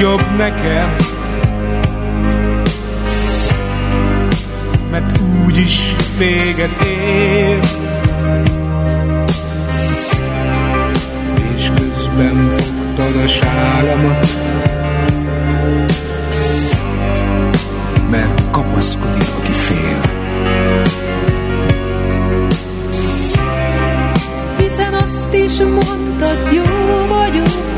Jobb nekem. Mert úgyis véget ér. És közben fogtad a sálamat. Mert kapaszkodik, aki fél. Hiszen azt is mondtad, jó vagyok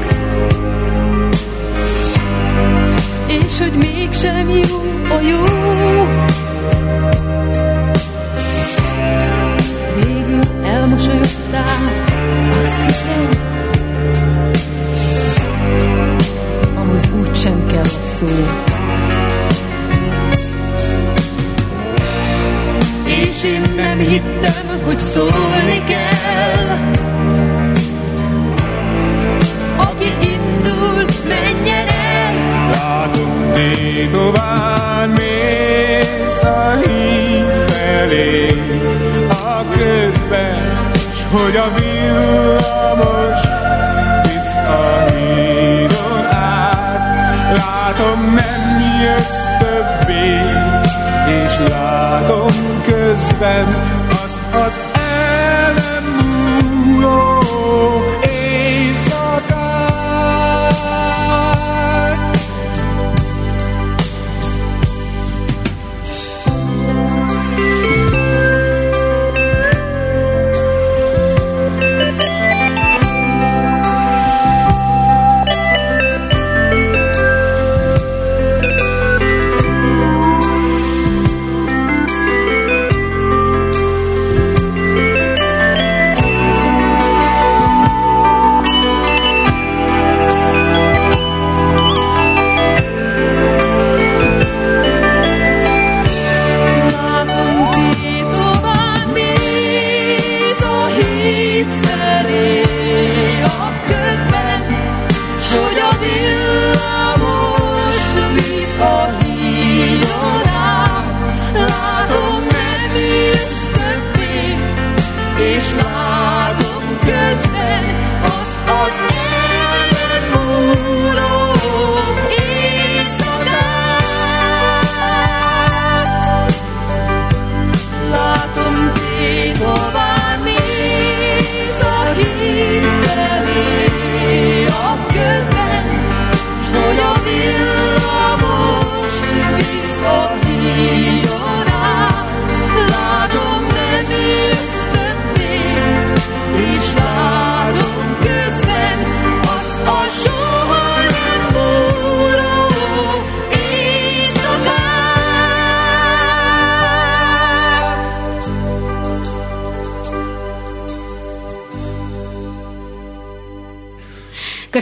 És hogy mégsem jó a jó. Végül elmosolyodtál, azt hiszem. Ahhoz úgy sem kell a szó. És én nem hittem, hogy szólni kell. Aki indul, tétován mész a híd felé. A ködben, s hogy a villamos visz a hídon át. Látom, nem jössz többé És látom közben azt az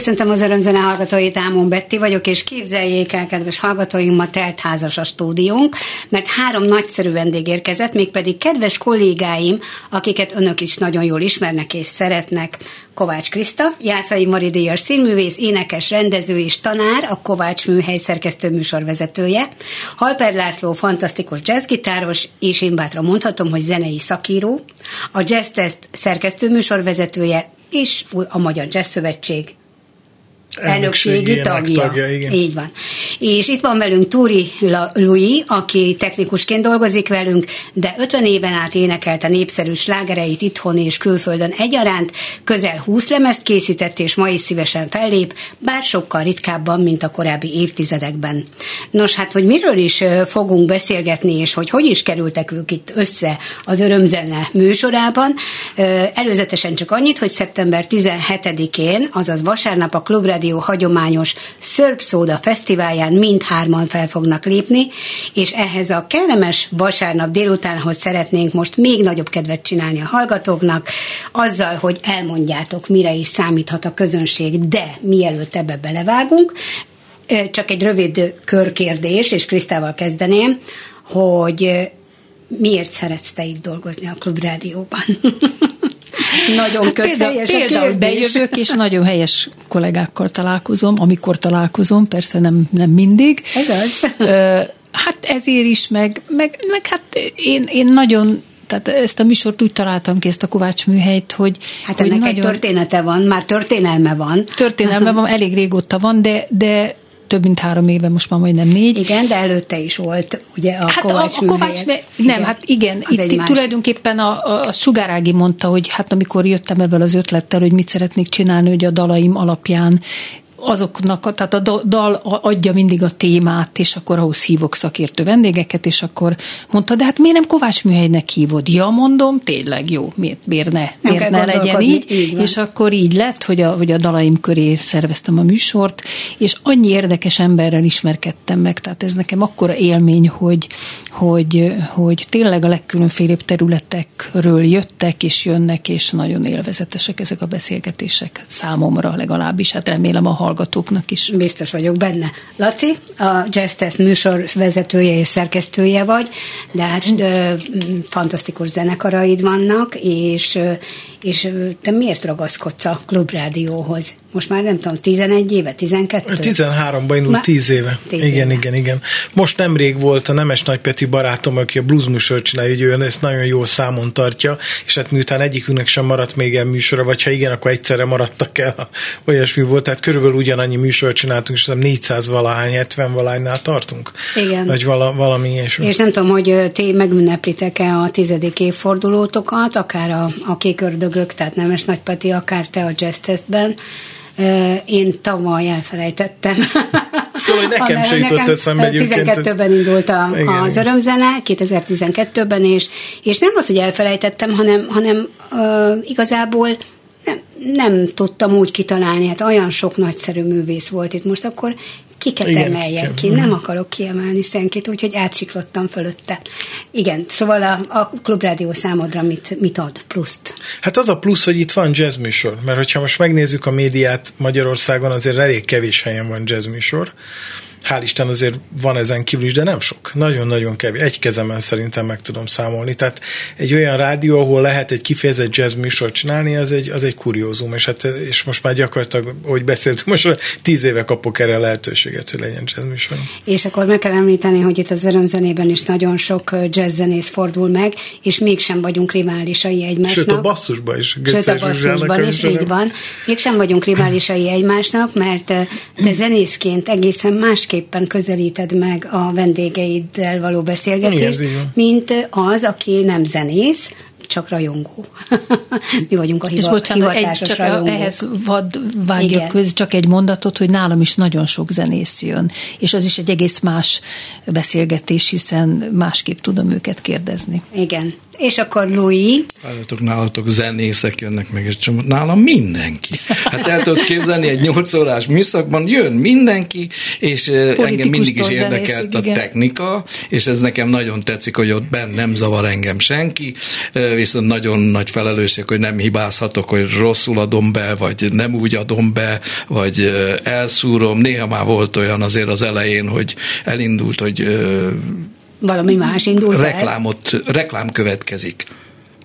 Köszöntöm az örömzene hallgatóit, Ámon Betti vagyok, és képzeljék el, kedves hallgatóink, ma telt házas a stúdiónk, mert három nagyszerű vendég érkezett, mégpedig kedves kollégáim, akiket önök is nagyon jól ismernek és szeretnek. Kovács Kriszta, Jászai Maridéjas színművész, énekes, rendező és tanár, a Kovács műhely szerkesztő műsorvezetője, Halper László fantasztikus jazzgitáros, és én bátran mondhatom, hogy zenei szakíró, a Jazz Test szerkesztő műsorvezetője, és a Magyar Jazz Szövetség elnökségi tagja. tagja igen. Így van. És itt van velünk Túri Lui, aki technikusként dolgozik velünk, de 50 éven át énekelte népszerű slágereit itthon és külföldön egyaránt, közel 20 lemezt készített, és ma is szívesen fellép, bár sokkal ritkábban, mint a korábbi évtizedekben. Nos, hát, hogy miről is fogunk beszélgetni, és hogy hogy is kerültek ők itt össze az Örömzene műsorában. Előzetesen csak annyit, hogy szeptember 17-én, azaz vasárnap a Klubra Rádió hagyományos Szörp Szóda Fesztiválján mindhárman fel fognak lépni, és ehhez a kellemes vasárnap délutánhoz szeretnénk most még nagyobb kedvet csinálni a hallgatóknak, azzal, hogy elmondjátok, mire is számíthat a közönség, de mielőtt ebbe belevágunk, csak egy rövid körkérdés, és Krisztával kezdeném, hogy miért szeretsz te itt dolgozni a Klubrádióban? Nagyon hát közhelyes például, például bejövök, és nagyon helyes kollégákkal találkozom, amikor találkozom, persze nem, nem mindig. Ez az. Hát ezért is, meg, meg, meg hát én, én nagyon tehát ezt a műsort úgy találtam ki, ezt a Kovács műhelyt, hogy... Hát hogy ennek nagyon... egy története van, már történelme van. Történelme van, elég régóta van, de, de több mint három éve, most már majdnem négy. Igen, de előtte is volt ugye a hát Kovács a, a Kovács műhelyek. Nem, igen, hát igen, itt más. tulajdonképpen a, a, a Sugárági mondta, hogy hát amikor jöttem ebből az ötlettel, hogy mit szeretnék csinálni, hogy a dalaim alapján azoknak, tehát a dal adja mindig a témát, és akkor ahhoz hívok szakértő vendégeket, és akkor mondta, de hát miért nem Kovács műhelynek hívod? Ja, mondom, tényleg jó, miért, miért ne, miért ne legyen így? így és akkor így lett, hogy a, hogy a dalaim köré szerveztem a műsort, és annyi érdekes emberrel ismerkedtem meg, tehát ez nekem akkora élmény, hogy, hogy, hogy tényleg a legkülönfélebb területekről jöttek, és jönnek, és nagyon élvezetesek ezek a beszélgetések számomra legalábbis, hát remélem a hallgatóknak is. Biztos vagyok benne. Laci, a Jazz Test műsor vezetője és szerkesztője vagy, de hát ö, fantasztikus zenekaraid vannak, és, és te miért ragaszkodsz a klubrádióhoz? most már nem tudom, 11 éve, 12? 13-ban indult, már 10 éve. 10 igen, éve. igen, igen. Most nemrég volt a Nemes Nagypeti barátom, aki a blues műsor csinálja, hogy ő ezt nagyon jó számon tartja, és hát miután egyikünknek sem maradt még el műsora, vagy ha igen, akkor egyszerre maradtak el, olyasmi volt, tehát körülbelül ugyanannyi műsor csináltunk, és 400 valahány, 70 valahánynál tartunk. Igen. Vagy vala, valami ilyesmi. És nem tudom, hogy ti megünneplitek-e a tizedik évfordulótokat, akár a, a kék ördögök, tehát Nemes Nagypeti, akár te a jazz testben, én tavaly elfelejtettem. Szóval, hogy nekem se jutott eszembe 12-ben indult a, igen, az örömzene, 2012-ben, és, és nem az, hogy elfelejtettem, hanem, hanem uh, igazából nem, nem tudtam úgy kitalálni, hát olyan sok nagyszerű művész volt itt most, akkor kiket Igen, emeljek ki, nem akarok kiemelni senkit, úgyhogy átsiklottam fölötte. Igen, szóval a, a Klubrádió számodra mit, mit ad pluszt? Hát az a plusz, hogy itt van jazzműsor, mert hogyha most megnézzük a médiát Magyarországon, azért elég kevés helyen van jazzműsor, hál' Isten azért van ezen kívül is, de nem sok. Nagyon-nagyon kevés. Egy kezemen szerintem meg tudom számolni. Tehát egy olyan rádió, ahol lehet egy kifejezett jazz műsort csinálni, az egy, az egy kuriózum, és, hát, és most már gyakorlatilag, ahogy beszéltünk, most tíz éve kapok erre a lehetőséget, hogy legyen jazz műsor. És akkor meg kell említeni, hogy itt az örömzenében is nagyon sok jazzzenész fordul meg, és mégsem vagyunk riválisai egymásnak. Sőt, a basszusban is. Sőt, a basszusban is, így van. Mégsem vagyunk riválisai egymásnak, mert te zenészként egészen más másképpen közelíted meg a vendégeiddel való beszélgetést, Igen, mint az, aki nem zenész, csak rajongó. Mi vagyunk a hiva, És bocsánat, egy, csak rajongó. ehhez vad vágja köz, csak egy mondatot, hogy nálam is nagyon sok zenész jön, és az is egy egész más beszélgetés, hiszen másképp tudom őket kérdezni. Igen, És akkor Louis. Várjatok, nálatok zenészek jönnek meg, és csomó, nálam mindenki. Hát el tudod képzelni, egy nyolc órás műszakban jön mindenki, és Politikus engem mindig is érdekelt a technika, és ez nekem nagyon tetszik, hogy ott benn nem zavar engem senki, viszont nagyon nagy felelősség, hogy nem hibázhatok, hogy rosszul adom be, vagy nem úgy adom be, vagy elszúrom. Néha már volt olyan azért az elején, hogy elindult, hogy valami más indult reklámot, el. Reklám következik.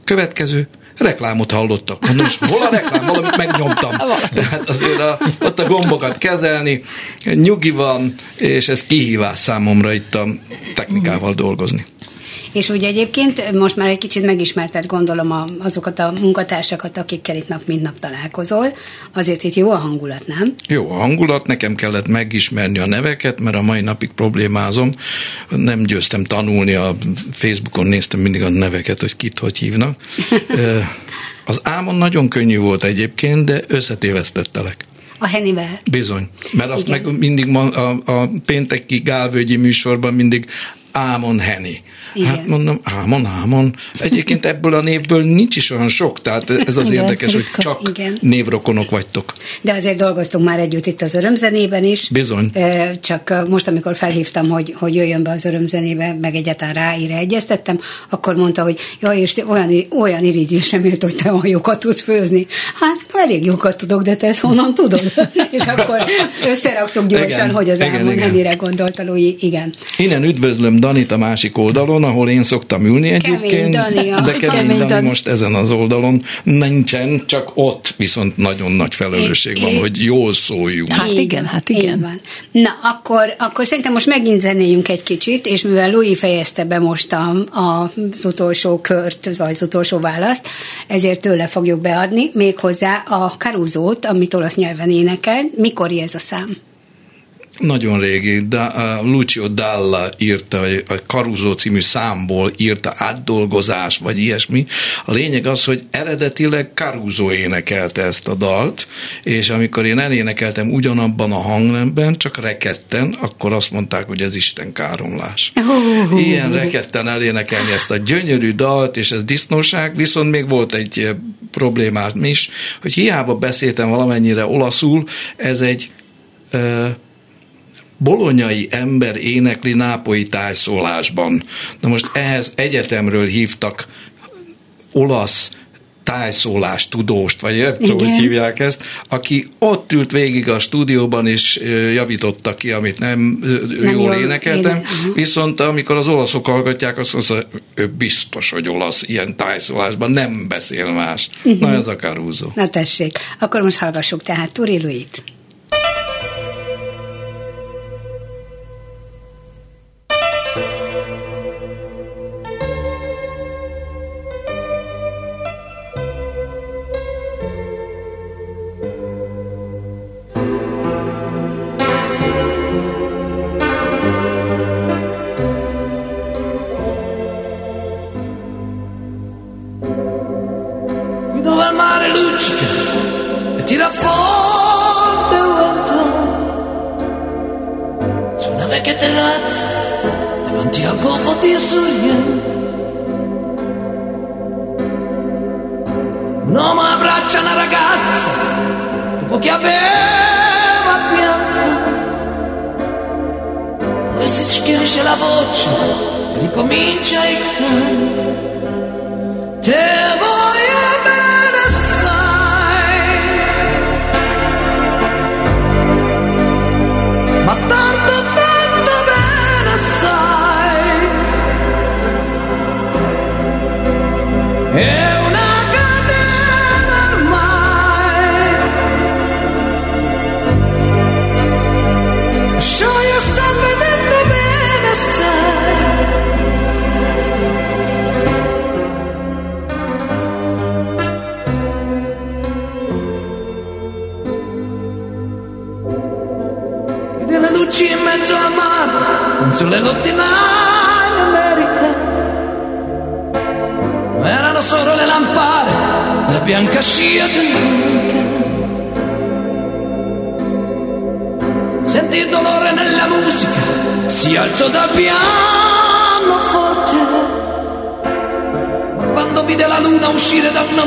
Következő, reklámot hallottak. És hol a reklám? Valamit megnyomtam. Tehát azért a, ott a gombokat kezelni, nyugi van, és ez kihívás számomra itt a technikával dolgozni. És ugye egyébként most már egy kicsit megismerted, gondolom, a, azokat a munkatársakat, akikkel itt nap mint nap találkozol. Azért itt jó a hangulat, nem? Jó a hangulat, nekem kellett megismerni a neveket, mert a mai napig problémázom. Nem győztem tanulni, a Facebookon néztem mindig a neveket, hogy kit hogy hívnak. Az álmon nagyon könnyű volt egyébként, de összetévesztettelek. A Henivel. Bizony. Mert azt Igen. meg mindig ma, a, a pénteki Gálvölgyi műsorban mindig Ámon Heni. Igen. Hát mondom, Ámon, Ámon. Egyébként ebből a névből nincs is olyan sok, tehát ez az igen, érdekes, hogy csak igen. névrokonok vagytok. De azért dolgoztunk már együtt itt az örömzenében is. Bizony. Csak most, amikor felhívtam, hogy, hogy jöjjön be az örömzenébe, meg egyáltalán ráíre egyeztettem, akkor mondta, hogy jaj, és olyan, olyan irigyésem ért, hogy te olyan jókat tudsz főzni. Hát elég jókat tudok, de te ezt honnan tudod? és akkor összeraktuk gyorsan, igen, hogy az Ámon Henire gondolta, Louis. Igen. Innen üdvözlöm Danit a másik oldalon, ahol én szoktam ülni egyébként. Dani, de kemény, kemény Dani, Dani most ezen az oldalon nincsen, csak ott viszont nagyon nagy felelősség van, hogy jól szóljunk. Hát igen, hát igen. Van. Na, akkor, akkor szerintem most megint zenéljünk egy kicsit, és mivel Louis fejezte be most a, a, az utolsó kört, vagy az utolsó választ, ezért tőle fogjuk beadni, méghozzá a Caruzót, amit olasz nyelven énekel. Mikor ez a szám? Nagyon régi, da, Lucio Dalla írta, a Caruso című számból írta átdolgozás, vagy ilyesmi. A lényeg az, hogy eredetileg Caruso énekelte ezt a dalt, és amikor én elénekeltem ugyanabban a hangnemben, csak reketten, akkor azt mondták, hogy ez Isten káromlás. Ilyen reketten elénekelni ezt a gyönyörű dalt, és ez disznóság, viszont még volt egy problémám is, hogy hiába beszéltem valamennyire olaszul, ez egy uh, bolonyai ember énekli nápoi tájszólásban. Na most ehhez egyetemről hívtak olasz tájszólás tudóst, vagy nem tudom, hogy hívják ezt, aki ott ült végig a stúdióban, és javította ki, amit nem, nem jól, énekeltem, éne, viszont amikor az olaszok hallgatják, azt mondja, ő biztos, hogy olasz ilyen tájszólásban, nem beszél más. Uh-huh. Na ez a Caruso. Na tessék, akkor most hallgassuk tehát Turi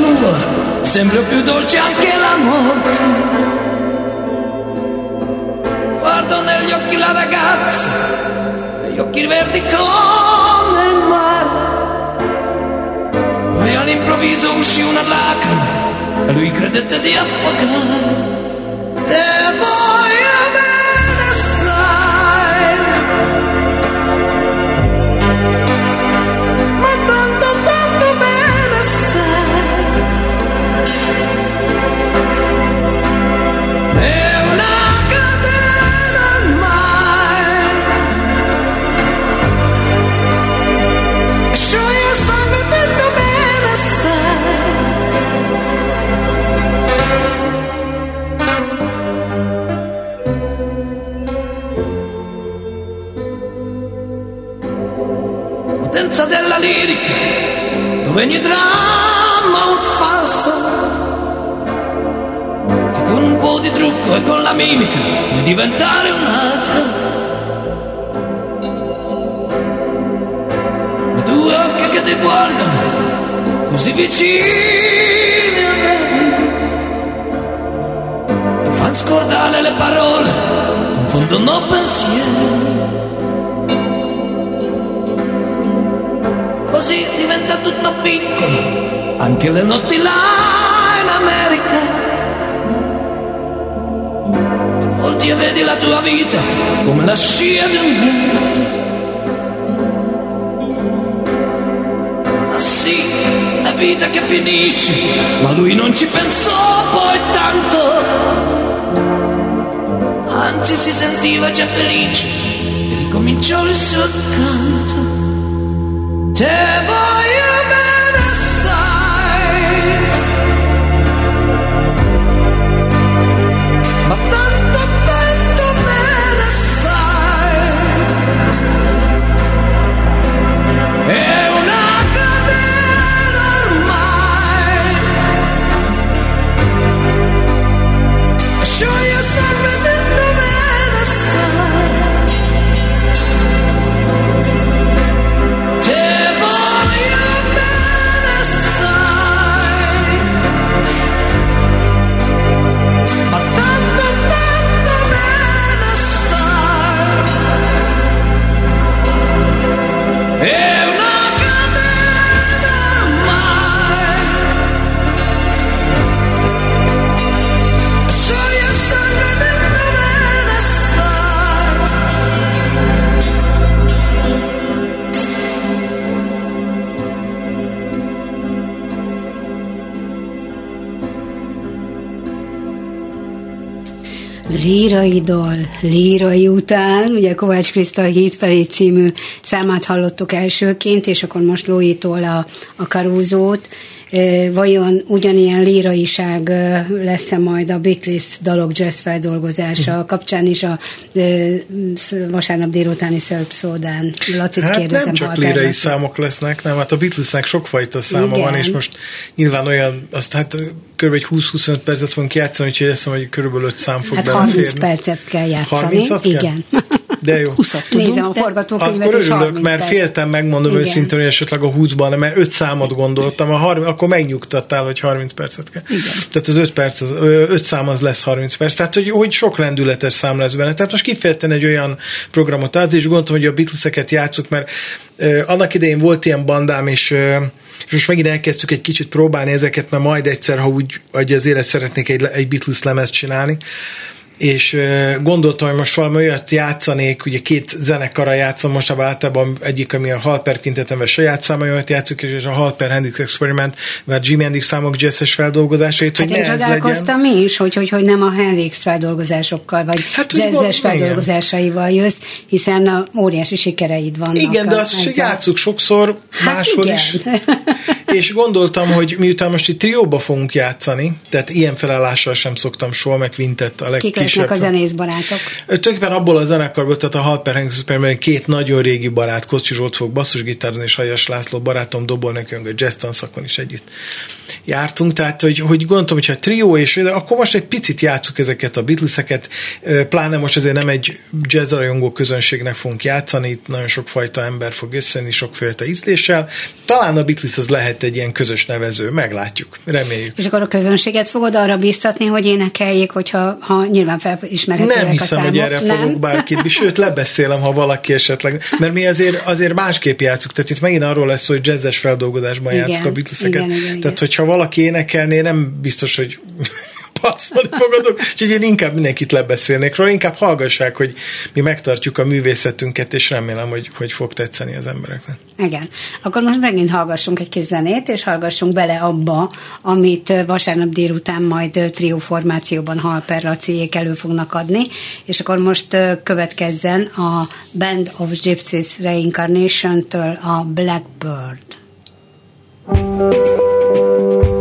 nuvola, sembra più dolce anche la morte. Guardo negli occhi la ragazza, e gli occhi verdi come il mare. Poi all'improvviso uscì una lacrima e lui credette di affogare. Trucco e con la mimica puoi diventare un altro. E due occhi che ti guardano, così vicini a me, ti fanno scordare le parole, confondono pensieri. così diventa tutto piccolo, anche le notti là volti e vedi la tua vita come la scia di un buco. Ma sì, la vita che finisce, ma lui non ci pensò poi tanto. Anzi si sentiva già felice e ricominciò il suo canto. Te voglio Lírai dal, lírai után, ugye Kovács Kriszta Hídfelé című számát hallottuk elsőként, és akkor most Lóitól a, a Karúzót. Vajon ugyanilyen líraiság lesz-e majd a Beatles dalok jazz feldolgozása kapcsán is a vasárnap délutáni szörp szódán? Lacit Hát kérdezem. nem csak lírai számok lesznek, nem, hát a Beatlesnek sokfajta száma Igen. van, és most nyilván olyan, azt hát kb. egy 20-25 percet fogunk játszani, úgyhogy azt mondom, hogy körülbelül 5 szám fog Hát beleférni. 30 percet kell játszani. 30-at kell? De jó. 20 tudunk, Nézem a forgatókönyvet, Akkor örülök, 30 mert perc. féltem, megmondom Igen. őszintén, hogy esetleg a 20-ban, mert 5 számot gondoltam, a 30, akkor megnyugtattál, hogy 30 percet kell. Igen. Tehát az 5 perc, az, 5 szám az lesz 30 perc. Tehát, hogy, hogy sok lendületes szám lesz benne. Tehát most kifejezetten egy olyan programot az, és gondoltam, hogy a Beatleseket játszuk, mert annak idején volt ilyen bandám, és és most megint elkezdtük egy kicsit próbálni ezeket, mert majd egyszer, ha úgy adja az élet, szeretnék egy, egy Beatles lemezt csinálni és gondoltam, hogy most valami olyat játszanék, ugye két zenekarra játszom most általában egyik, ami a Halper kintetemben saját számaimat játszuk, és a Halper Hendrix Experiment, vagy Jimi Hendrix számok jazzes feldolgozásait, Hát hogy én ne ez legyen. mi is, hogy, hogy, hogy nem a Hendrix feldolgozásokkal, vagy Hát, hát, jazzes feldolgozásaival jössz, hiszen a óriási sikereid vannak. Igen, de azt is játszuk sokszor, Hát máshol igen. is. És gondoltam, hogy miután most itt trióba fogunk játszani, tehát ilyen felállással sem szoktam soha, meg Quintet a legkisebb. Lesznek a zenész barátok? Tulajdonképpen abból a zenekarból, tehát a Halper Hanks Superman két nagyon régi barát, Kocsis Zsolt fog basszusgitározni, és Hajas László barátom dobol nekünk a jazz tanszakon is együtt jártunk, tehát hogy, hogy gondoltam, hogyha trió, és akkor most egy picit játszuk ezeket a Beatleseket, pláne most azért nem egy jazz rajongó közönségnek fogunk játszani, itt nagyon sokfajta ember fog összejönni, sokfajta ízléssel. Talán a Beatles az lehet lehet egy ilyen közös nevező, meglátjuk, reméljük. És akkor a közönséget fogod arra biztatni, hogy énekeljék, hogyha ha nyilván felismerhetőek Nem hiszem, a hogy erre nem? fogok bárkit, sőt lebeszélem, ha valaki esetleg, mert mi azért, azért másképp játszunk, tehát itt megint arról lesz, hogy jazzes feldolgozásban Igen, játszunk a Beatleseket. igen, igen, igen. Tehát, hogyha valaki énekelné, nem biztos, hogy passzolni fogadok, úgyhogy én inkább mindenkit lebeszélnék róla, inkább hallgassák, hogy mi megtartjuk a művészetünket, és remélem, hogy, hogy fog tetszeni az embereknek. Igen. Akkor most megint hallgassunk egy kis zenét, és hallgassunk bele abba, amit vasárnap délután majd trió formációban Halper Laciék elő fognak adni, és akkor most következzen a Band of Gypsies Reincarnation-től a Blackbird. thank you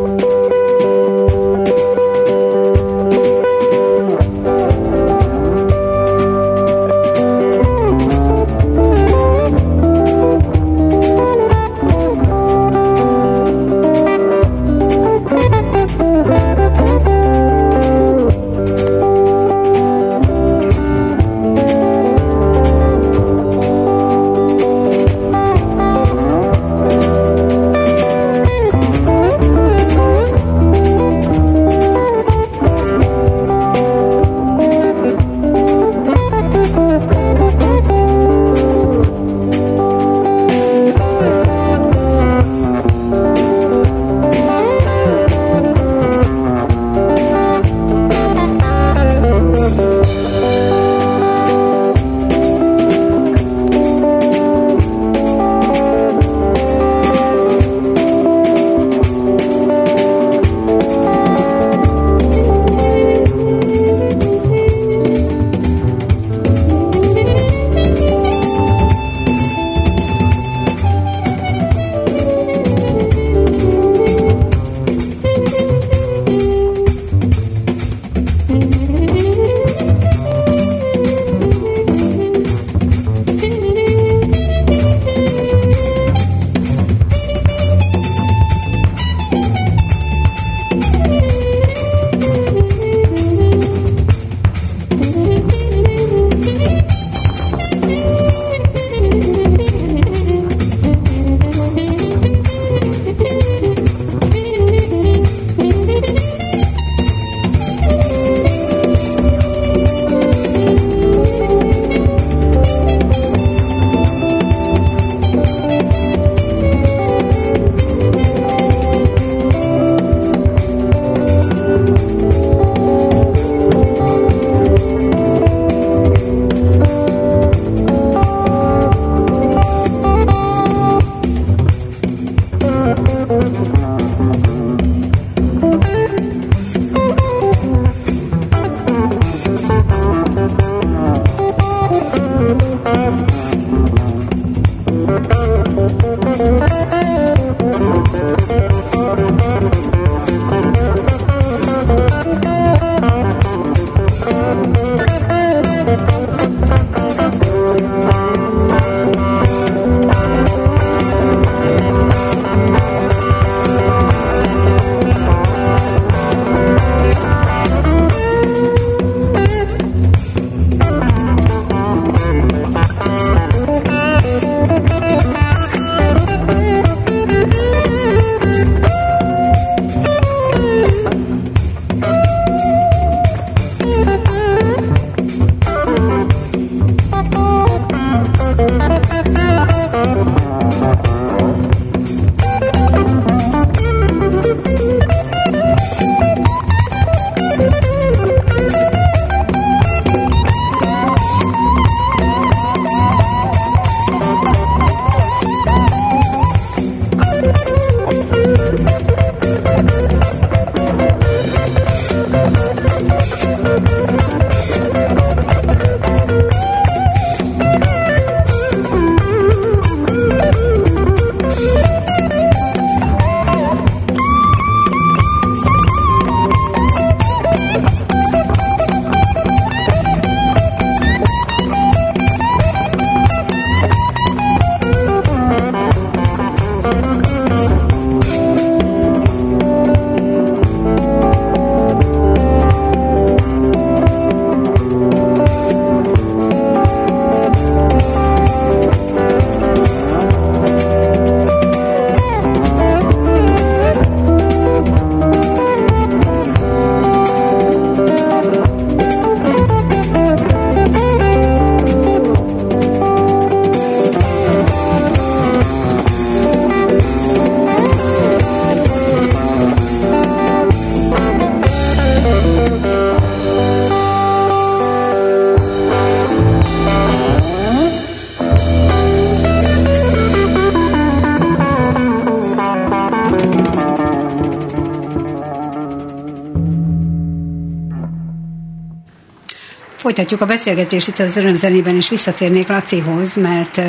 folytatjuk a beszélgetést itt az örömzenében, és visszatérnék Lacihoz, mert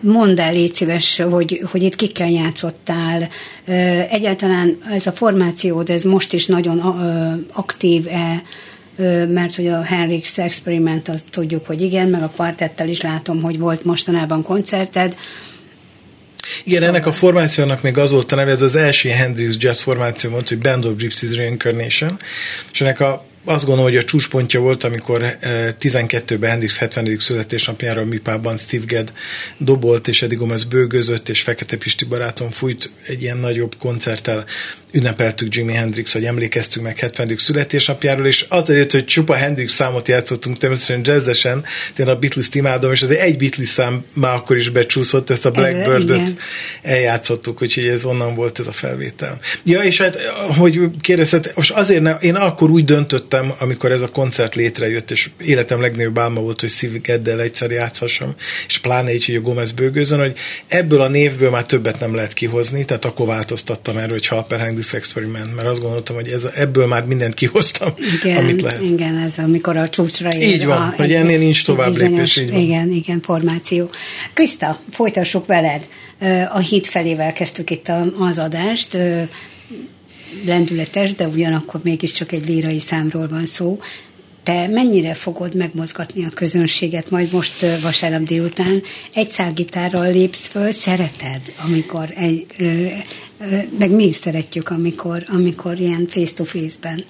mondd el, légy szíves, hogy, hogy itt kikkel játszottál. Egyáltalán ez a formációd, ez most is nagyon aktív-e, mert hogy a Henrix Experiment, azt tudjuk, hogy igen, meg a kvartettel is látom, hogy volt mostanában koncerted. Igen, szóval. ennek a formációnak még az volt a neve, ez az első Hendrix jazz formáció volt, hogy Band of Gypsies Reincarnation, és ennek a azt gondolom, hogy a csúcspontja volt, amikor 12-ben eh, Hendrix 70. születésnapjára a Mipában Steve Gedd dobolt, és Eddie Gomez bőgözött, és Fekete Pisti barátom fújt egy ilyen nagyobb koncerttel ünnepeltük Jimi Hendrix, hogy emlékeztünk meg 70. születésnapjáról, és azért, hogy csupa Hendrix számot játszottunk, természetesen jazzesen, én a Beatles-t imádom, és azért egy Beatles szám már akkor is becsúszott, ezt a Blackbird-öt eljátszottuk, úgyhogy ez onnan volt ez a felvétel. Ja, és hát, hogy kérdezted, most azért ne, én akkor úgy döntöttem, amikor ez a koncert létrejött, és életem legnagyobb álma volt, hogy Steve Geddel egyszer játszhassam, és pláne így, hogy a Gomez bőgőzön, hogy ebből a névből már többet nem lehet kihozni, tehát akkor változtattam erről, hogy Halper This Experiment, mert azt gondoltam, hogy ez, ebből már mindent kihoztam, igen, amit lehet. Igen, ez amikor a csúcsra ér. Így van, a, hogy ennél nincs tovább bizonyos, lépés. Így van. Igen, igen, formáció. Krista, folytassuk veled. A hit felével kezdtük itt az adást lendületes, de ugyanakkor mégiscsak egy lírai számról van szó. Te mennyire fogod megmozgatni a közönséget majd most vasárnap délután? Egy szálgitárral lépsz föl, szereted, amikor egy, meg mi is szeretjük, amikor, amikor ilyen face-to-face-ben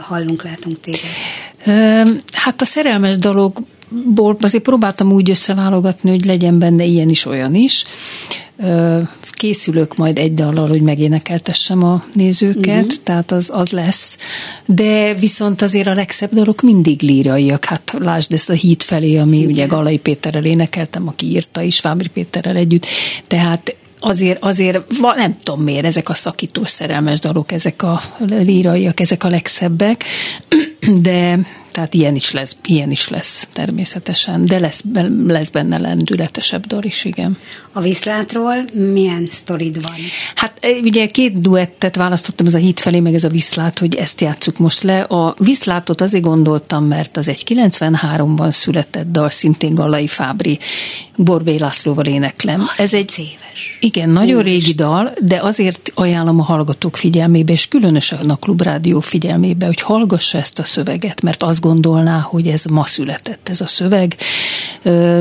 hallunk, látunk téged. Hát a szerelmes dologból azért próbáltam úgy összeválogatni, hogy legyen benne ilyen is, olyan is. Készülök majd egy dallal, hogy megénekeltessem a nézőket, uh-huh. tehát az, az lesz. De viszont azért a legszebb dalok mindig líraiak. Hát lásd ezt a híd felé, ami Igen. ugye Galai Péterrel énekeltem, aki írta is, Fábri Péterrel együtt. Tehát azért, azért nem tudom miért, ezek a szakítós szerelmes dalok, ezek a líraiak, ezek a legszebbek, de tehát ilyen is lesz, ilyen is lesz természetesen, de lesz, lesz benne lendületesebb dal is, igen. A Viszlátról milyen sztorid van? Hát e, ugye két duettet választottam, ez a hit felé, meg ez a Viszlát, hogy ezt játsszuk most le. A Viszlátot azért gondoltam, mert az egy 93-ban született dal, szintén Galai Fábri, Borbély Lászlóval éneklem. Ez egy éves. Igen, nagyon régi dal, de azért ajánlom a hallgatók figyelmébe, és különösen a Klubrádió figyelmébe, hogy hallgassa ezt a szöveget, mert az gondolná, hogy ez ma született ez a szöveg,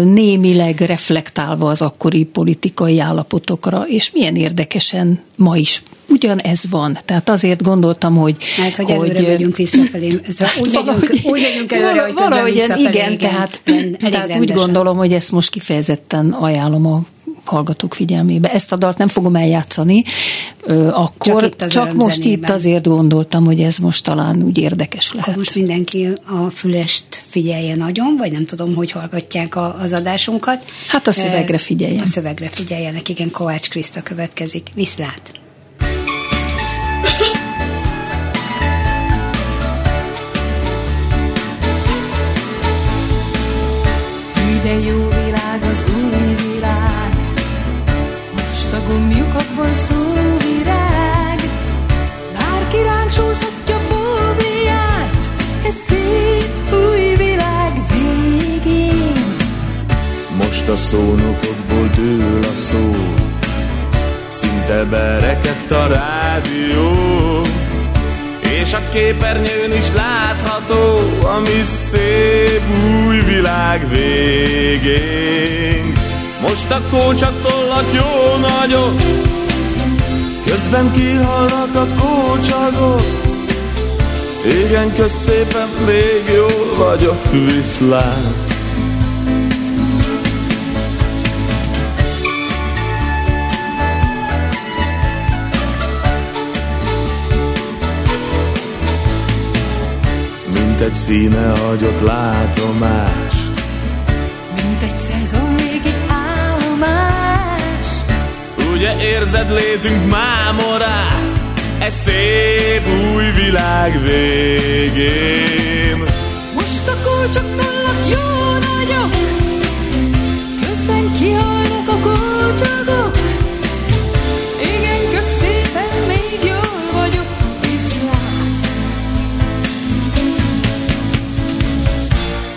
némileg reflektálva az akkori politikai állapotokra, és milyen érdekesen ma is ugyanez van. Tehát azért gondoltam, hogy... Hát, hogy, hogy előre megyünk visszafelé. Ez hát úgy, valahogy, megyünk, úgy megyünk előre, hogy valahogy igen, igen, tehát, tehát úgy gondolom, hogy ezt most kifejezetten ajánlom a hallgatók figyelmébe. Ezt a dalt nem fogom eljátszani, akkor csak, itt csak most itt azért gondoltam, hogy ez most talán úgy érdekes lehet. Akkor most mindenki a fülest figyelje nagyon, vagy nem tudom, hogy hallgatják a, az adásunkat. Hát a szövegre figyeljen. A szövegre figyeljenek, igen, Kovács Kriszta következik. Viszlát! De jó szól virág, bárki ránk sózhatja bóvéját, ez szép új világ végén. Most a szónokokból dől a szó, szinte berekedt a rádió, és a képernyőn is látható, ami szép új világ végén. Most a kócsak tollak jó nagyok, közben kihalnak a kócsagok. Igen, kösz szépen, még jól vagyok, viszlát. Mint egy színe hagyott látomás érzed létünk mámorát? E szép új világ végén. Most a kulcsok tollak jó nagyok. Közben kihalnak a kulcsokok. Igen, kösz szépen, jól vagyok Viszlát.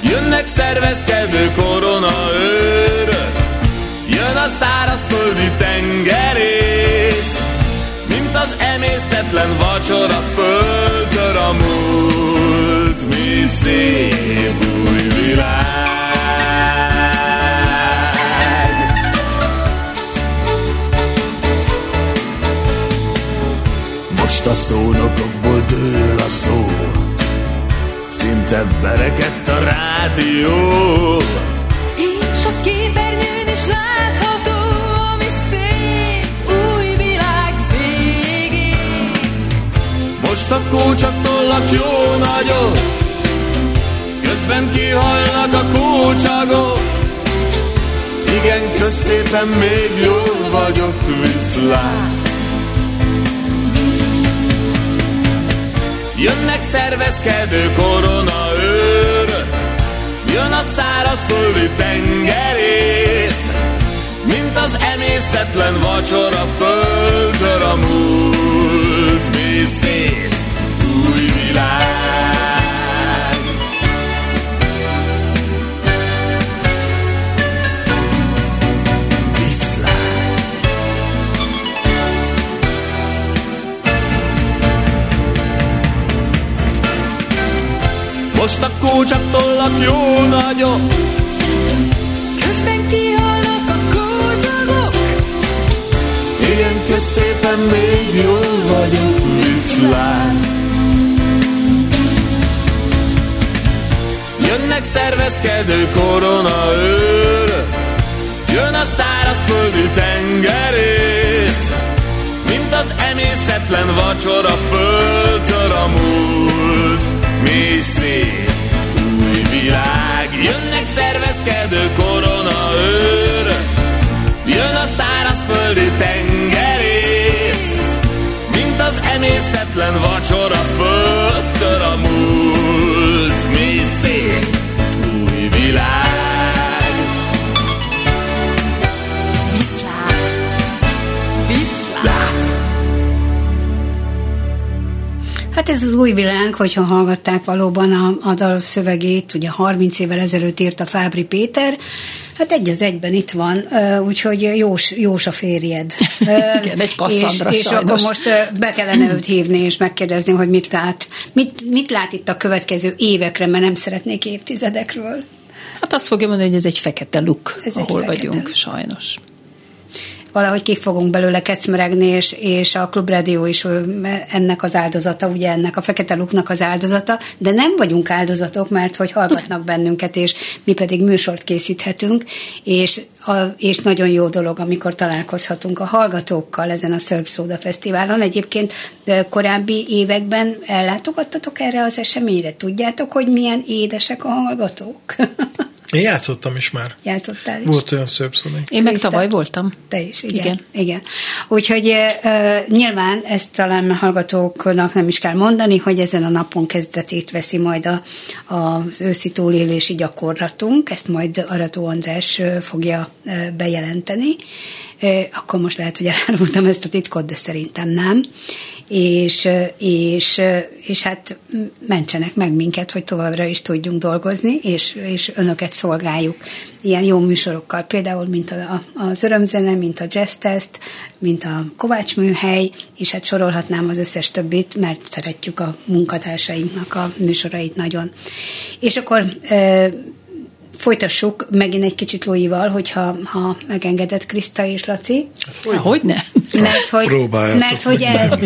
Jönnek szervezkedő korona őrök szárazföldi tengerész, mint az emésztetlen vacsora földtör a múlt, mi szép új világ. Most a szónokokból dől a szó, szinte berekedt a rádió. Képernyőn is látható, ami szép új világ végén. Most a kócsak tollak jó nagyok, közben a kócsagok. Igen, közszépen még jól vagyok, viszlát. Jönnek szervezkedő koronaőrök, jön a szárazföldi tengerész, mint az emésztetlen vacsora földtör a múlt, mi szép új világ. A kócsak tollak jó nagyok, Közben kihallnak a kócsagok, igen, közszépen még jól vagyok, viszlát. Jönnek szervezkedő koronaőrök, jön a szárazföldi tengerész, mint az emésztetlen vacsora földtör a múlt, mi szép. Jönnek szervezkedő koronaőrök, jön a szárazföldi tengerész, mint az emésztetlen vacsora földtör a múlt, Hát ez az új világ, hogyha hallgatták valóban a, a dal szövegét, ugye 30 évvel ezelőtt írta Fábri Péter, hát egy az egyben itt van, úgyhogy jós, jós a férjed. Igen, egy Kasszandra és, és akkor most be kellene őt hívni és megkérdezni, hogy mit lát. Mit, mit lát itt a következő évekre, mert nem szeretnék évtizedekről. Hát azt fogja mondani, hogy ez egy fekete luk, Ez egy ahol fekete vagyunk, luk. sajnos. Valahogy ki fogunk belőle kecmeregni, és, és a Klubrádió is ennek az áldozata, ugye ennek a Fekete Luknak az áldozata, de nem vagyunk áldozatok, mert hogy hallgatnak bennünket, és mi pedig műsort készíthetünk, és, a, és nagyon jó dolog, amikor találkozhatunk a hallgatókkal ezen a Szörb Szóda Fesztiválon. Egyébként korábbi években ellátogattatok erre az eseményre? Tudjátok, hogy milyen édesek a hallgatók? Én játszottam is már. Játszottál is? Volt olyan szó. Én meg tavaly voltam. Te is, igen. Igen. igen. Úgyhogy e, nyilván ezt talán a hallgatóknak nem is kell mondani, hogy ezen a napon kezdetét veszi majd a, az őszi túlélési gyakorlatunk, ezt majd Arató András fogja bejelenteni. Akkor most lehet, hogy elárultam ezt a titkot, de szerintem nem. És, és, és hát mentsenek meg minket, hogy továbbra is tudjunk dolgozni, és, és önöket szolgáljuk ilyen jó műsorokkal, például mint a, az örömzene, mint a jazz test, mint a Kovács műhely, és hát sorolhatnám az összes többit, mert szeretjük a munkatársainknak a műsorait nagyon. És akkor folytassuk megint egy kicsit Lóival, hogyha ha megengedett Kriszta és Laci. Hogy, hogy ne? Mert hogy, Próbáljátok, mert, hogy, el,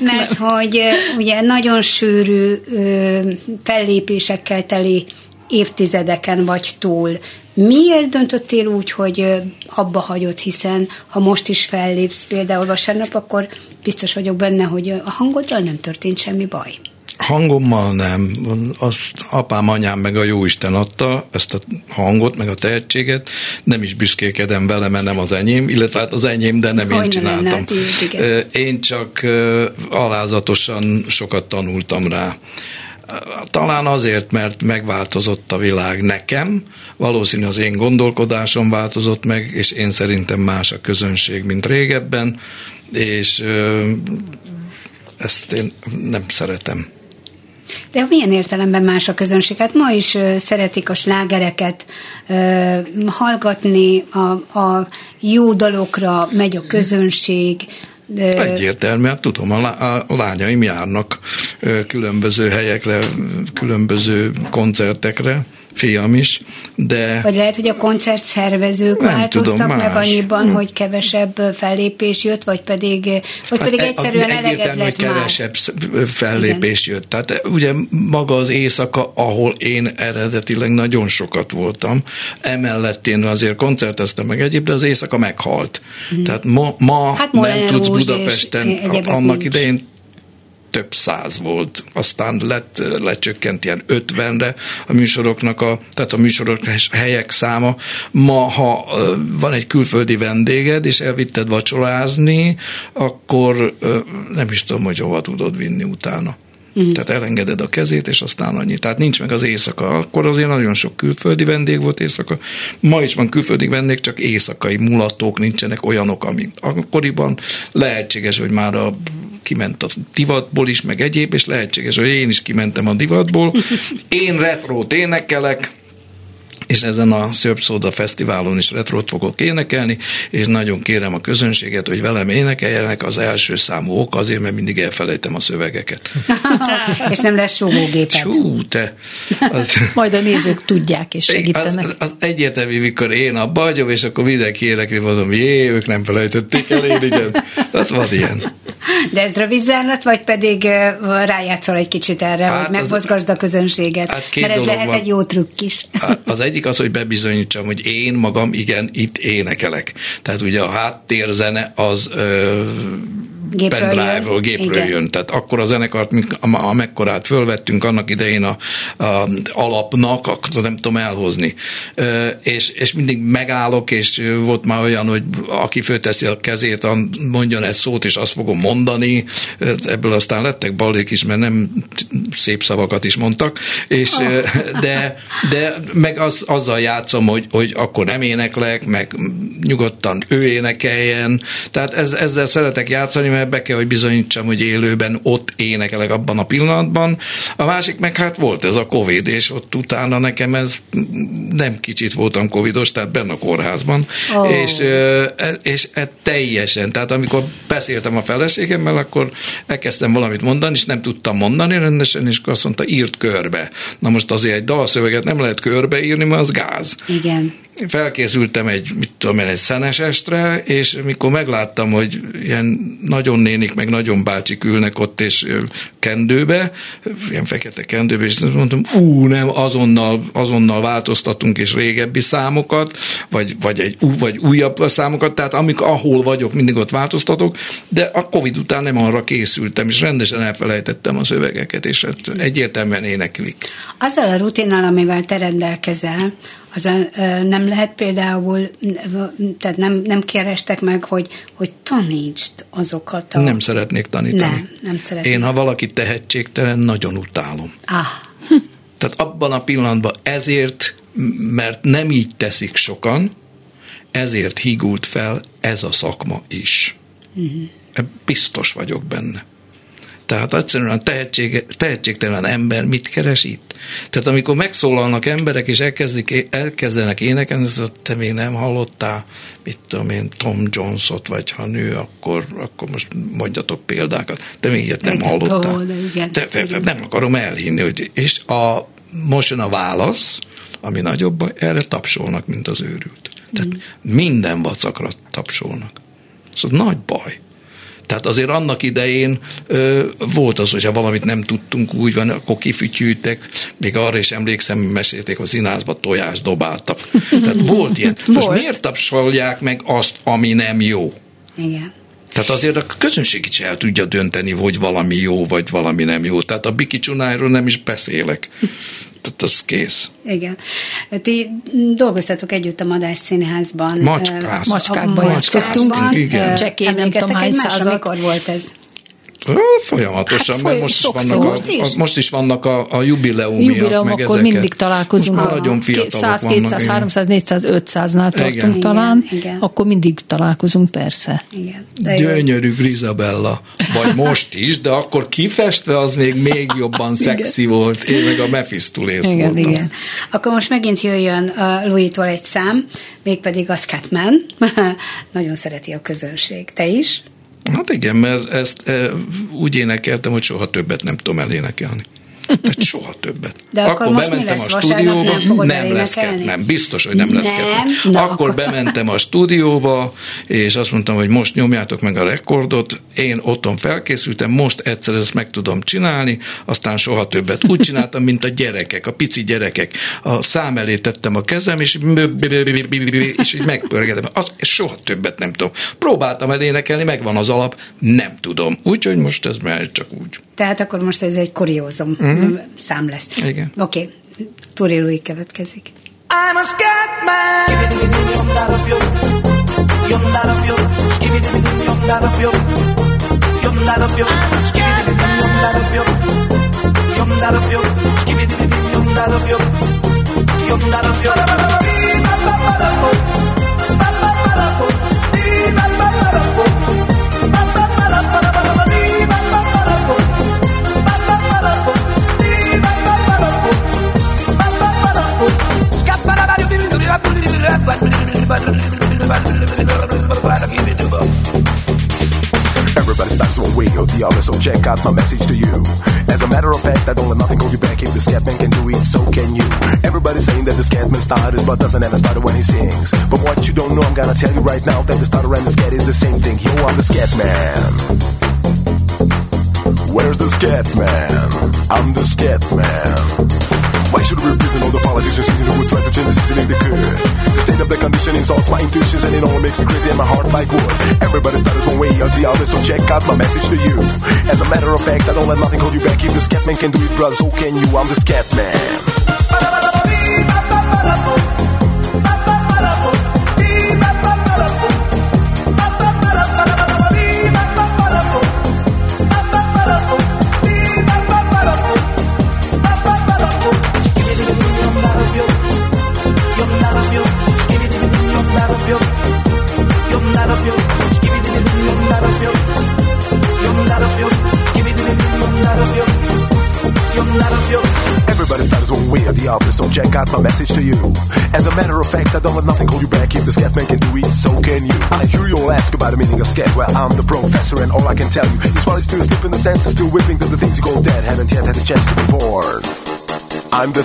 mert hogy ugye nagyon sűrű ö, fellépésekkel teli évtizedeken vagy túl. Miért döntöttél úgy, hogy abba hagyod, hiszen ha most is fellépsz például vasárnap, akkor biztos vagyok benne, hogy a hangoddal nem történt semmi baj. Hangommal nem. Azt apám, anyám meg a jóisten adta, ezt a hangot, meg a tehetséget. Nem is büszkékedem vele, mert nem az enyém, illetve hát az enyém, de nem én Hogy lenne, csináltam. hát igen. Ö, Én csak alázatosan sokat tanultam rá. Talán azért, mert megváltozott a világ nekem, valószínű az én gondolkodásom változott meg, és én szerintem más a közönség, mint régebben, és ezt én nem szeretem. De milyen értelemben más a közönség? Hát ma is szeretik a slágereket hallgatni, a, a jó dalokra megy a közönség, de... Egyértelmű, hát tudom, a lányaim járnak különböző helyekre, különböző koncertekre, fiam is, de... Vagy lehet, hogy a koncertszervezők nem változtak tudom, meg annyiban, hmm. hogy kevesebb fellépés jött, vagy pedig, vagy hát pedig e- egyszerűen eleged lett hogy kevesebb már. fellépés Igen. jött. Tehát ugye maga az éjszaka, ahol én eredetileg nagyon sokat voltam, emellett én azért koncerteztem meg egyéb, de az éjszaka meghalt. Hmm. Tehát ma, ma hát nem tudsz Budapesten, annak nincs. idején több száz volt, aztán lett, lecsökkent ilyen ötvenre a műsoroknak, a, tehát a műsorok helyek száma. Ma, ha van egy külföldi vendéged, és elvitted vacsorázni, akkor nem is tudom, hogy hova tudod vinni utána. Mm. Tehát elengeded a kezét, és aztán annyi. Tehát nincs meg az éjszaka. Akkor azért nagyon sok külföldi vendég volt éjszaka. Ma is van külföldi vendég, csak éjszakai mulatók nincsenek olyanok, amik akkoriban lehetséges, hogy már a kiment a divatból is, meg egyéb, és lehetséges, hogy én is kimentem a divatból. Én retrót énekelek, és ezen a Szörp Szóda Fesztiválon is retrót fogok énekelni, és nagyon kérem a közönséget, hogy velem énekeljenek. Az első számú ok azért, mert mindig elfelejtem a szövegeket. és nem lesz súgógépet. Csú, te. Az, Majd a nézők tudják és segítenek. Az, az egyértelmű, mikor én a bagyom, és akkor mindenki énekli, mondom, jé, ők nem felejtették el, én igen. Tehát van ilyen. De ez rövidzárlat, vagy pedig rájátszol egy kicsit erre, hát hogy megmozgasd a közönséget? Hát Mert ez lehet van. egy jó trükk is. Hát az egyik az, hogy bebizonyítsam, hogy én magam igen, itt énekelek. Tehát ugye a háttérzene az ö, pendrive-ról, gépről Igen. jön. Tehát akkor a zenekart, amekkorát fölvettünk annak idején a, a alapnak, akkor nem tudom elhozni. És, és mindig megállok, és volt már olyan, hogy aki fölteszi a kezét, mondjon egy szót, és azt fogom mondani. Ebből aztán lettek balék is, mert nem szép szavakat is mondtak. És, oh. de, de meg az, azzal játszom, hogy, hogy akkor nem éneklek, meg nyugodtan ő énekeljen. Tehát ez, ezzel szeretek játszani, mert be kell, hogy bizonyítsam, hogy élőben ott énekelek abban a pillanatban. A másik meg hát volt ez a Covid, és ott utána nekem ez nem kicsit voltam Covidos, tehát benne a kórházban, oh. és, e, és e, teljesen, tehát amikor beszéltem a feleségemmel, akkor elkezdtem valamit mondani, és nem tudtam mondani rendesen, és azt mondta, írt körbe. Na most azért egy dalszöveget nem lehet körbe írni, mert az gáz. Igen felkészültem egy, mit tudom én, egy szenes estre, és mikor megláttam, hogy ilyen nagyon nénik, meg nagyon bácsik ülnek ott, és kendőbe, ilyen fekete kendőbe, és mondtam, ú, nem, azonnal, azonnal változtatunk, és régebbi számokat, vagy, vagy, egy, vagy újabb számokat, tehát amik, ahol vagyok, mindig ott változtatok, de a Covid után nem arra készültem, és rendesen elfelejtettem a szövegeket, és hát egyértelműen éneklik. Azzal a rutinnal, amivel te rendelkezel, az nem lehet például, tehát nem, nem kerestek meg, hogy, hogy tanítsd azokat a... Nem szeretnék tanítani. Nem, nem szeretnék. Én, ha valaki tehetségtelen, nagyon utálom. Ah. Tehát abban a pillanatban ezért, mert nem így teszik sokan, ezért hígult fel ez a szakma is. Uh-huh. Biztos vagyok benne. Tehát egyszerűen a tehetség, tehetségtelen ember mit keres itt? Tehát amikor megszólalnak emberek, és elkezdik, elkezdenek énekelni, ez a, te még nem hallottál, mit tudom én, Tom Jonesot, vagy ha nő, akkor, akkor most mondjatok példákat. Te még ilyet nem hallottál. Te, te, te, nem akarom elhinni, hogy, és a, most jön a válasz, ami nagyobb, erre tapsolnak, mint az őrült. Tehát mm. minden vacakra tapsolnak. Szóval nagy baj. Tehát azért annak idején ö, volt az, hogyha valamit nem tudtunk úgy van, akkor kifütyültek, még arra is emlékszem, mesélték, hogy színházba tojást dobáltak. Tehát volt ilyen. Most volt. miért tapsolják meg azt, ami nem jó? Igen. Tehát azért a közönség is el tudja dönteni, hogy valami jó, vagy valami nem jó. Tehát a Biki Csunájról nem is beszélek. Tehát az kész. Igen. Ti dolgoztatok együtt a Madás Színházban. Macskász. Macskákban játszottunk. Igen. Csekén nem tudom hány század. Mikor volt ez? Folyamatosan, Hát mert most is vannak, Most a, is? a, most is vannak a, a jubileumiak, Jubileum, meg akkor ezeket. mindig találkozunk. Most a nagyon fiatalok 100, vannak. 200, igen. 300, 400, 500-nál tartunk Igen. talán, Igen, igen. akkor mindig találkozunk persze. Igen. De. Gyönyörű Grizabella. Vagy most is, de akkor kifestve az még még jobban szexi volt. Én meg a Mephistopheles Igen, voltam. igen. Akkor most megint jöjjön uh, Louis-tól egy szám, mégpedig a Scatman. Nagyon szereti a közönség. Te is? Hát igen, mert ezt e, úgy énekeltem, hogy soha többet nem tudom elénekelni. Tehát soha többet. De akkor most mi lesz? Vasárnap nem fogod nem lesz ket, nem, biztos, hogy nem lesz. Na, Akkor, akkor- bementem a stúdióba, és azt mondtam, hogy most nyomjátok meg a rekordot, én otthon felkészültem, most egyszer ezt meg tudom csinálni, aztán soha többet. Úgy csináltam, mint a gyerekek, a pici gyerekek. A szám elé tettem a kezem, és, és így megpörgetem. Az, soha többet nem tudom. Próbáltam elénekelni, megvan az alap, nem tudom. Úgyhogy most ez megy csak úgy. Tehát akkor most ez egy kuriózum mm-hmm. szám lesz. Igen. Oké, okay. Turi Louis következik. I'm a scat Everybody starts one way or the other, so check out my message to you. As a matter of fact, I don't let nothing hold you back. If the Scatman can do it, so can you. Everybody's saying that the Scatman started, but doesn't ever start when he sings. But what you don't know, I'm gonna tell you right now that the starter and the scat is the same thing. Yo, I'm the Scatman. Where's the Scatman? I'm the Scatman. Why should we represent all the politicians who would try to change the system if they could? The state of the condition insults my intuitions and it all makes me crazy and my heart like wood. Everybody starts one way or the other, so check out my message to you. As a matter of fact, I don't let nothing hold you back. If the Scatman can do it, bruh, so can you. I'm the Scatman. Out my message to you. As a matter of fact, I don't let nothing hold you back. If the Scatman can do it, so can you. I hear you all ask about the meaning of scat. Well, I'm the professor, and all I can tell you is while he's still asleep in the senses, still whipping the things you call dead, haven't yet had a chance to be born. I'm the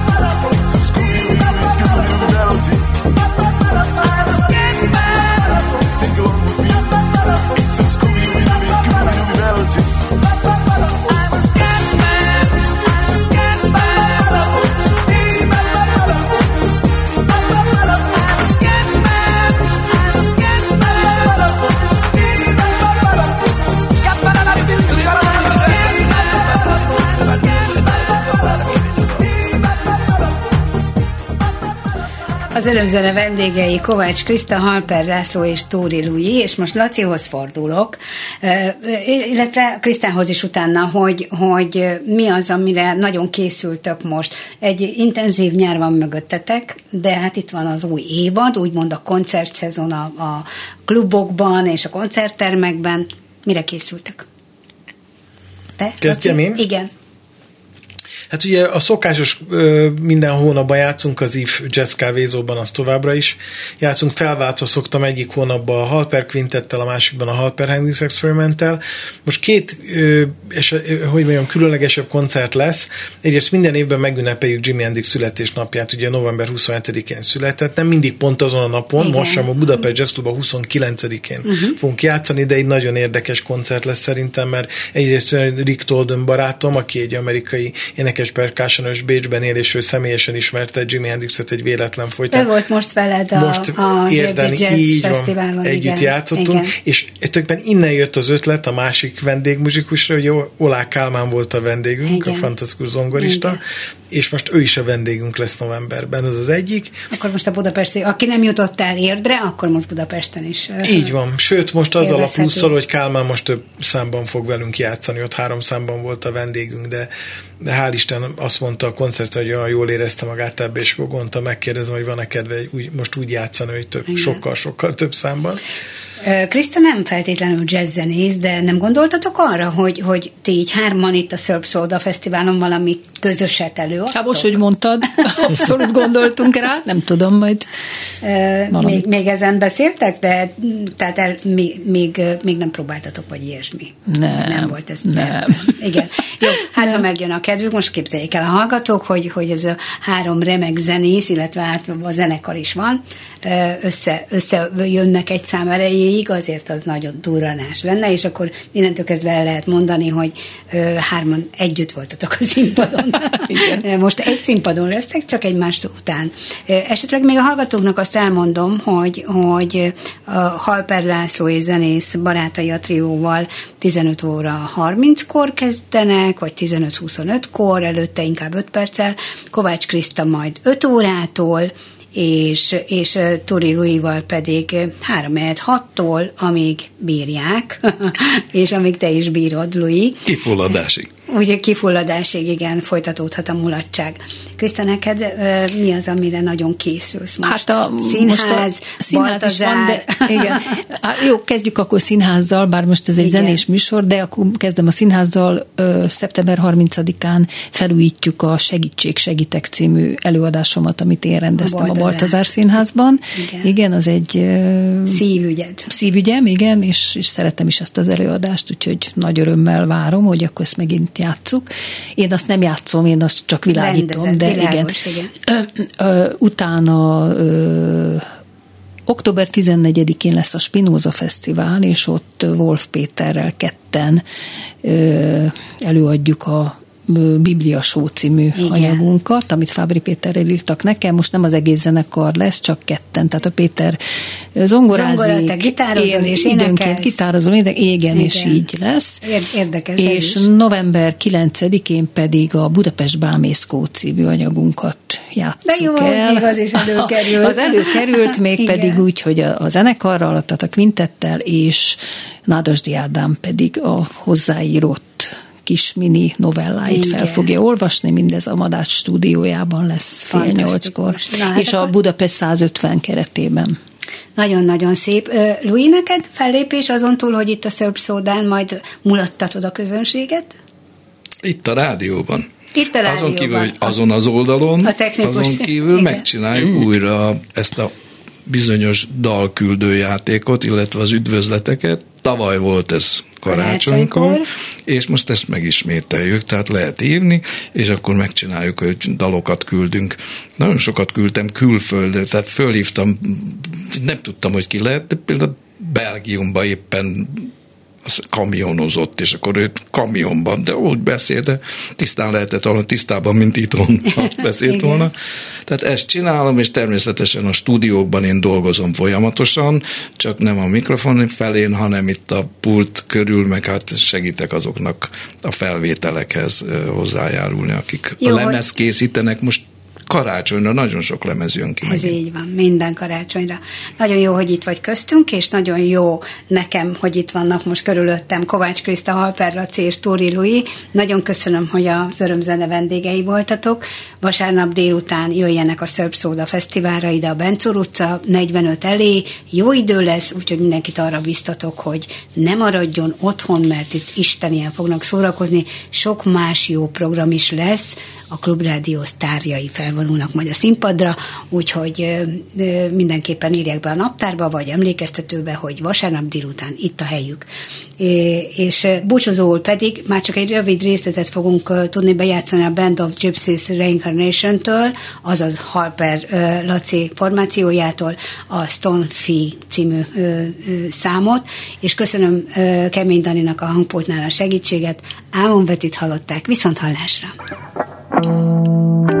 Az örömzene vendégei Kovács Kriszta, Halper László és Tóri Lui, és most Lacihoz fordulok, illetve Krisztához is utána, hogy, hogy mi az, amire nagyon készültök most. Egy intenzív nyár van mögöttetek, de hát itt van az új évad, úgymond a koncertszezon a, a klubokban és a koncerttermekben. Mire készültek? Te? Kezdjem én? Igen. Hát ugye a szokásos minden hónapban játszunk az IF Jazz kávézóban, az továbbra is játszunk. Felváltva szoktam egyik hónapban a Halper Quintettel, a másikban a Halper Hendrix Experimentel. Most két, hogy mondjam, különlegesebb koncert lesz. Egyrészt minden évben megünnepeljük Jimi Hendrix születésnapját, ugye november 27-én született, nem mindig pont azon a napon, Igen. most sem a Budapest Jazz Club a 29-én uh-huh. fogunk játszani, de egy nagyon érdekes koncert lesz szerintem, mert egyrészt Rick Tolden barátom, aki egy amerikai énekes percussionos Bécsben él, és ő személyesen ismerte Jimi Hendrixet egy véletlen folytán. Ő volt most veled a, most a érdeni, Jazz így Fesztiválon. Van, együtt igen, játszottunk, igen. és tulajdonképpen innen jött az ötlet a másik vendégmuzsikusra, hogy Olá Kálmán volt a vendégünk, igen. a fantasztikus zongorista, igen. és most ő is a vendégünk lesz novemberben, ez az egyik. Akkor most a budapesti, aki nem jutott el érdre, akkor most Budapesten is. Így van, sőt most az a plusszal, hogy Kálmán most több számban fog velünk játszani, ott három számban volt a vendégünk, de, de hál' Isten azt mondta a koncert, hogy olyan jól érezte magát ebbe, és gondolta, megkérdezem, hogy van-e kedve úgy, most úgy játszani, hogy több, sokkal-sokkal több számban. Kriszta nem feltétlenül jazzzenész, de nem gondoltatok arra, hogy, hogy ti így hárman itt a Szörp Szóda Fesztiválon valami közöset előadtok? Hát most, hogy mondtad, abszolút gondoltunk rá, nem tudom, majd még, még ezen beszéltek, de tehát el, még, még, még nem próbáltatok, vagy ilyesmi? Nem. Nem volt ez. Nem. nem. Igen. Jó, hát nem. ha megjön a kedvük, most képzeljék el a hallgatók, hogy, hogy ez a három remek zenész, illetve hát a zenekar is van, össze, összejönnek egy szám erejéig, azért az nagyon durranás lenne, és akkor innentől kezdve el lehet mondani, hogy hárman együtt voltatok a színpadon. Most egy színpadon lesztek, csak egymás után. Esetleg még a hallgatóknak azt elmondom, hogy, hogy a Halper László és zenész barátai a trióval 15 óra 30-kor kezdenek, vagy 15-25-kor, előtte inkább 5 perccel, Kovács Kriszta majd 5 órától, és, és Tori Louis-val pedig 3 6-tól, amíg bírják, és amíg te is bírod, Louis. Kifulladásig. Ugye kifulladásig, igen, folytatódhat a mulatság. Kriszta, neked mi az, amire nagyon készülsz most? Hát a színház, most a színház is van, de igen. Hát jó, kezdjük akkor színházzal, bár most ez egy igen. zenés műsor, de akkor kezdem a színházzal. Szeptember 30-án felújítjuk a Segítség Segítek című előadásomat, amit én rendeztem a Baltazár, a Baltazár Színházban. Igen. igen, az egy szívügyed. Szívügyem, igen, és, és szeretem is azt az előadást, úgyhogy nagy örömmel várom, hogy akkor ezt megint játsszuk. Én azt nem játszom, én azt csak világítom, Rendezett, de világos, igen. igen. Ö, ö, utána ö, október 14-én lesz a Spinoza Fesztivál, és ott Wolf Péterrel ketten ö, előadjuk a Biblia Show című Igen. anyagunkat, amit Fábri Péterrel írtak nekem. Most nem az egész zenekar lesz, csak ketten. Tehát a Péter zongorázik. Zongora, te gitározol és Időnként gitározom, igen, igen, és így lesz. Érdekes. És november 9-én pedig a Budapest Bámészkó című anyagunkat játsszuk De jó, el. még az is előkerült. Az előkerült, még igen. pedig úgy, hogy a, a zenekarral, tehát a kvintettel, és Nádasdi Ádám pedig a hozzáírott kis mini novelláit Igen. fel fogja olvasni, mindez a Madács stúdiójában lesz fél nyolckor, hát és a Budapest 150 keretében. Nagyon-nagyon szép. Louis, neked fellépés azon túl, hogy itt a Szörp Szódán majd mulattatod a közönséget? Itt a rádióban. Itt a rádióban. Azon kívül, hogy azon az oldalon, a azon kívül igen. megcsináljuk mm. újra ezt a bizonyos dalküldő játékot, illetve az üdvözleteket. Tavaly volt ez karácsonykor, és most ezt megismételjük, tehát lehet írni, és akkor megcsináljuk, hogy dalokat küldünk. Nagyon sokat küldtem külföldre, tehát fölhívtam, nem tudtam, hogy ki lehet, de például Belgiumba éppen kamionozott, és akkor ő kamionban, de úgy beszélt, de tisztán lehetett volna, tisztában, mint itthon beszélt volna. Tehát ezt csinálom, és természetesen a stúdiókban én dolgozom folyamatosan, csak nem a mikrofon felén, hanem itt a pult körül, meg hát segítek azoknak a felvételekhez hozzájárulni, akik Jó, a lemez készítenek. Most karácsonyra nagyon sok lemez jön ki. Ez így van, minden karácsonyra. Nagyon jó, hogy itt vagy köztünk, és nagyon jó nekem, hogy itt vannak most körülöttem Kovács Kriszta, Halper Laci és Tóri Lui. Nagyon köszönöm, hogy az örömzene vendégei voltatok. Vasárnap délután jöjjenek a Szörp Szóda Fesztiválra ide a Bencúr utca 45 elé. Jó idő lesz, úgyhogy mindenkit arra biztatok, hogy ne maradjon otthon, mert itt istenien fognak szórakozni. Sok más jó program is lesz. A Klubrádió sztárjai felvonulnak majd a színpadra, úgyhogy mindenképpen írják be a naptárba, vagy emlékeztetőbe, hogy vasárnap délután itt a helyük. És búcsúzóul pedig már csak egy rövid részletet fogunk tudni bejátszani a Band of Gypsies Reincarnation-től, azaz Harper Laci formációjától a Stone Fee című számot, és köszönöm Kemény Daninak a hangpultnál a segítséget. Álmon Betit hallották, viszont hallásra! thank you